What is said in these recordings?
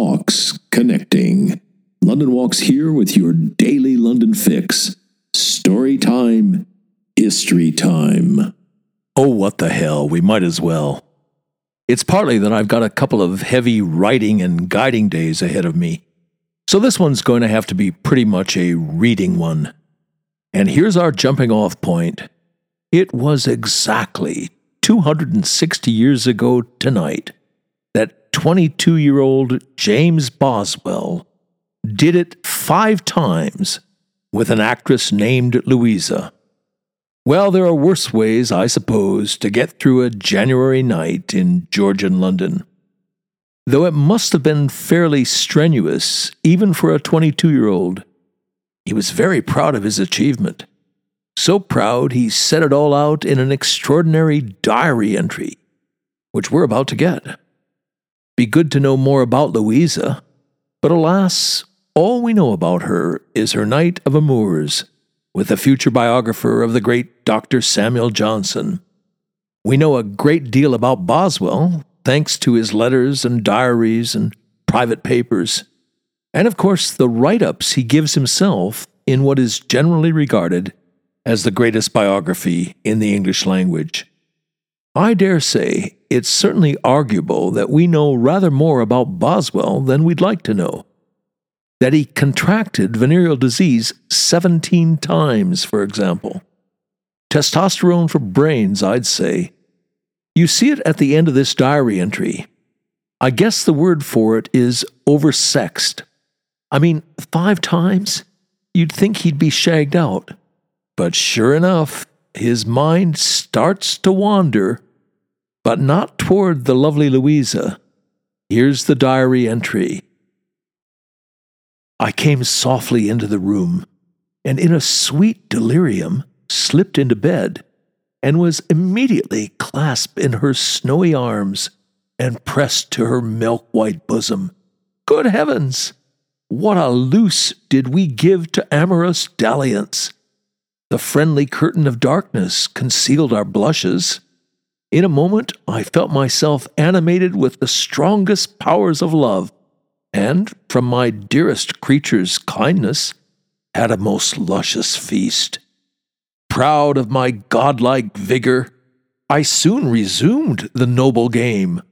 Walks Connecting. London Walks here with your daily London fix. Story time, history time. Oh, what the hell, we might as well. It's partly that I've got a couple of heavy writing and guiding days ahead of me, so this one's going to have to be pretty much a reading one. And here's our jumping off point. It was exactly 260 years ago tonight that 22 year old James Boswell did it five times with an actress named Louisa. Well, there are worse ways, I suppose, to get through a January night in Georgian London. Though it must have been fairly strenuous, even for a 22 year old. He was very proud of his achievement. So proud, he set it all out in an extraordinary diary entry, which we're about to get. Be good to know more about Louisa, but alas, all we know about her is her night of amours with the future biographer of the great Dr. Samuel Johnson. We know a great deal about Boswell, thanks to his letters and diaries and private papers and of course the write ups he gives himself in what is generally regarded as the greatest biography in the English language. I dare say it's certainly arguable that we know rather more about Boswell than we'd like to know. That he contracted venereal disease 17 times, for example. Testosterone for brains, I'd say. You see it at the end of this diary entry. I guess the word for it is oversexed. I mean, five times? You'd think he'd be shagged out. But sure enough, his mind starts to wander, but not toward the lovely Louisa. Here's the diary entry. I came softly into the room, and in a sweet delirium slipped into bed, and was immediately clasped in her snowy arms and pressed to her milk white bosom. Good heavens! What a loose did we give to amorous dalliance! The friendly curtain of darkness concealed our blushes. In a moment, I felt myself animated with the strongest powers of love, and, from my dearest creature's kindness, had a most luscious feast. Proud of my godlike vigor, I soon resumed the noble game.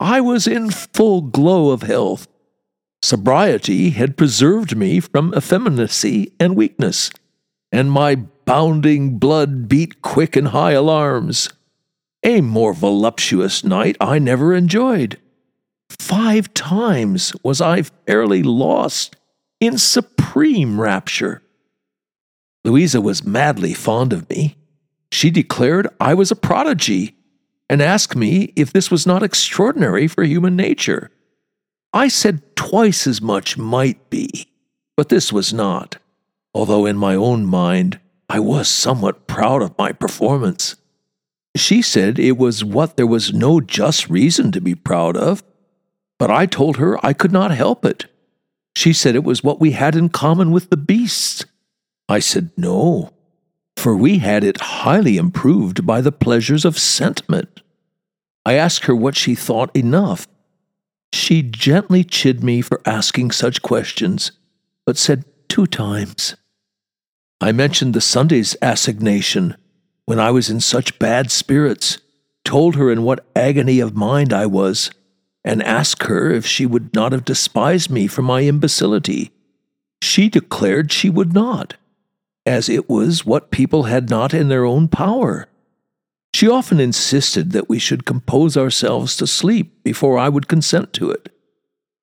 I was in full glow of health, Sobriety had preserved me from effeminacy and weakness, and my bounding blood beat quick and high alarms. A more voluptuous night I never enjoyed. Five times was I fairly lost in supreme rapture. Louisa was madly fond of me. She declared I was a prodigy and asked me if this was not extraordinary for human nature. I said twice as much might be, but this was not, although in my own mind I was somewhat proud of my performance. She said it was what there was no just reason to be proud of, but I told her I could not help it. She said it was what we had in common with the beasts. I said no, for we had it highly improved by the pleasures of sentiment. I asked her what she thought enough she gently chid me for asking such questions, but said two times. I mentioned the Sunday's assignation when I was in such bad spirits, told her in what agony of mind I was, and asked her if she would not have despised me for my imbecility. She declared she would not, as it was what people had not in their own power. She often insisted that we should compose ourselves to sleep before I would consent to it.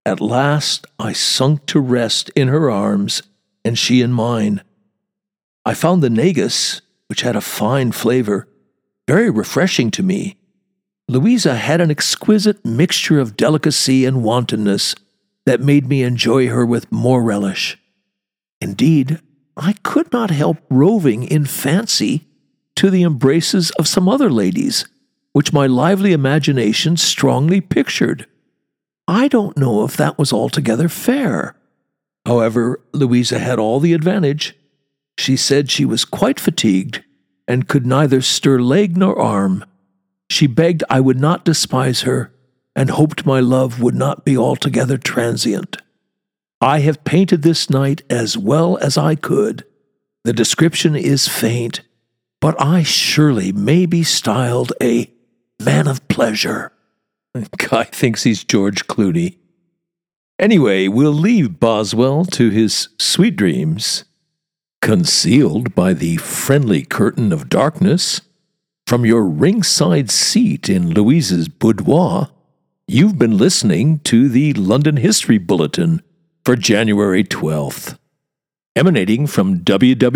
At last I sunk to rest in her arms, and she in mine. I found the negus, which had a fine flavor, very refreshing to me. Louisa had an exquisite mixture of delicacy and wantonness that made me enjoy her with more relish. Indeed, I could not help roving in fancy to the embraces of some other ladies, which my lively imagination strongly pictured. I don't know if that was altogether fair. However, Louisa had all the advantage. She said she was quite fatigued and could neither stir leg nor arm. She begged I would not despise her, and hoped my love would not be altogether transient. I have painted this night as well as I could. The description is faint, but I surely may be styled a man of pleasure. Guy thinks he's George Clooney. Anyway, we'll leave Boswell to his sweet dreams, concealed by the friendly curtain of darkness. From your ringside seat in Louise's boudoir, you've been listening to the London History Bulletin for January 12th, emanating from www.walks.com,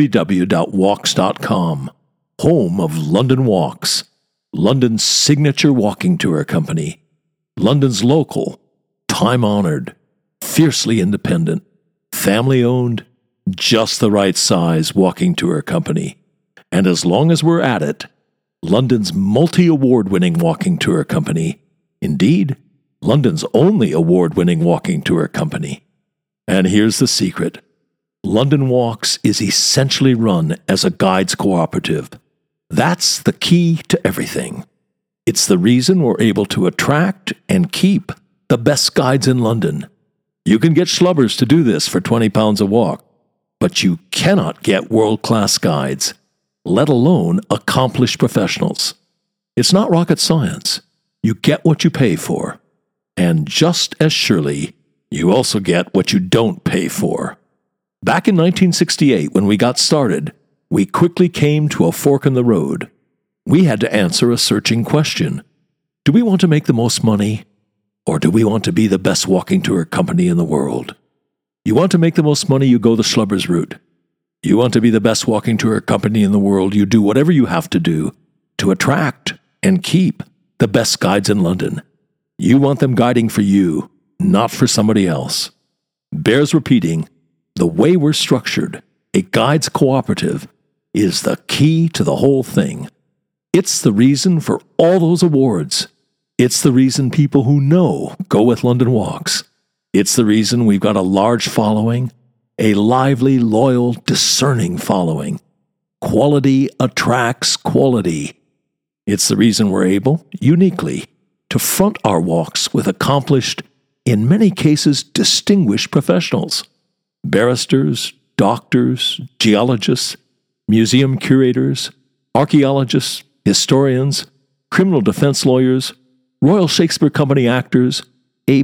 home of London Walks, London's signature walking tour company, London's local, time honored, fiercely independent, family owned, just the right size walking tour company. And as long as we're at it, London's multi award winning walking tour company. Indeed, London's only award winning walking tour company. And here's the secret London Walks is essentially run as a guides cooperative. That's the key to everything. It's the reason we're able to attract and keep the best guides in London. You can get schlubbers to do this for 20 pounds a walk, but you cannot get world class guides let alone accomplished professionals. It's not rocket science. You get what you pay for. And just as surely, you also get what you don't pay for. Back in 1968, when we got started, we quickly came to a fork in the road. We had to answer a searching question Do we want to make the most money? Or do we want to be the best walking tour company in the world? You want to make the most money, you go the Schlubbers route. You want to be the best walking tour company in the world, you do whatever you have to do to attract and keep the best guides in London. You want them guiding for you, not for somebody else. Bears repeating the way we're structured, a guides cooperative, is the key to the whole thing. It's the reason for all those awards. It's the reason people who know go with London Walks. It's the reason we've got a large following a lively, loyal, discerning following. Quality attracts quality. It's the reason we're able, uniquely, to front our walks with accomplished, in many cases distinguished professionals barristers, doctors, geologists, museum curators, archaeologists, historians, criminal defense lawyers, Royal Shakespeare Company actors, a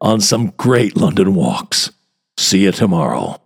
on some great London walks. See you tomorrow.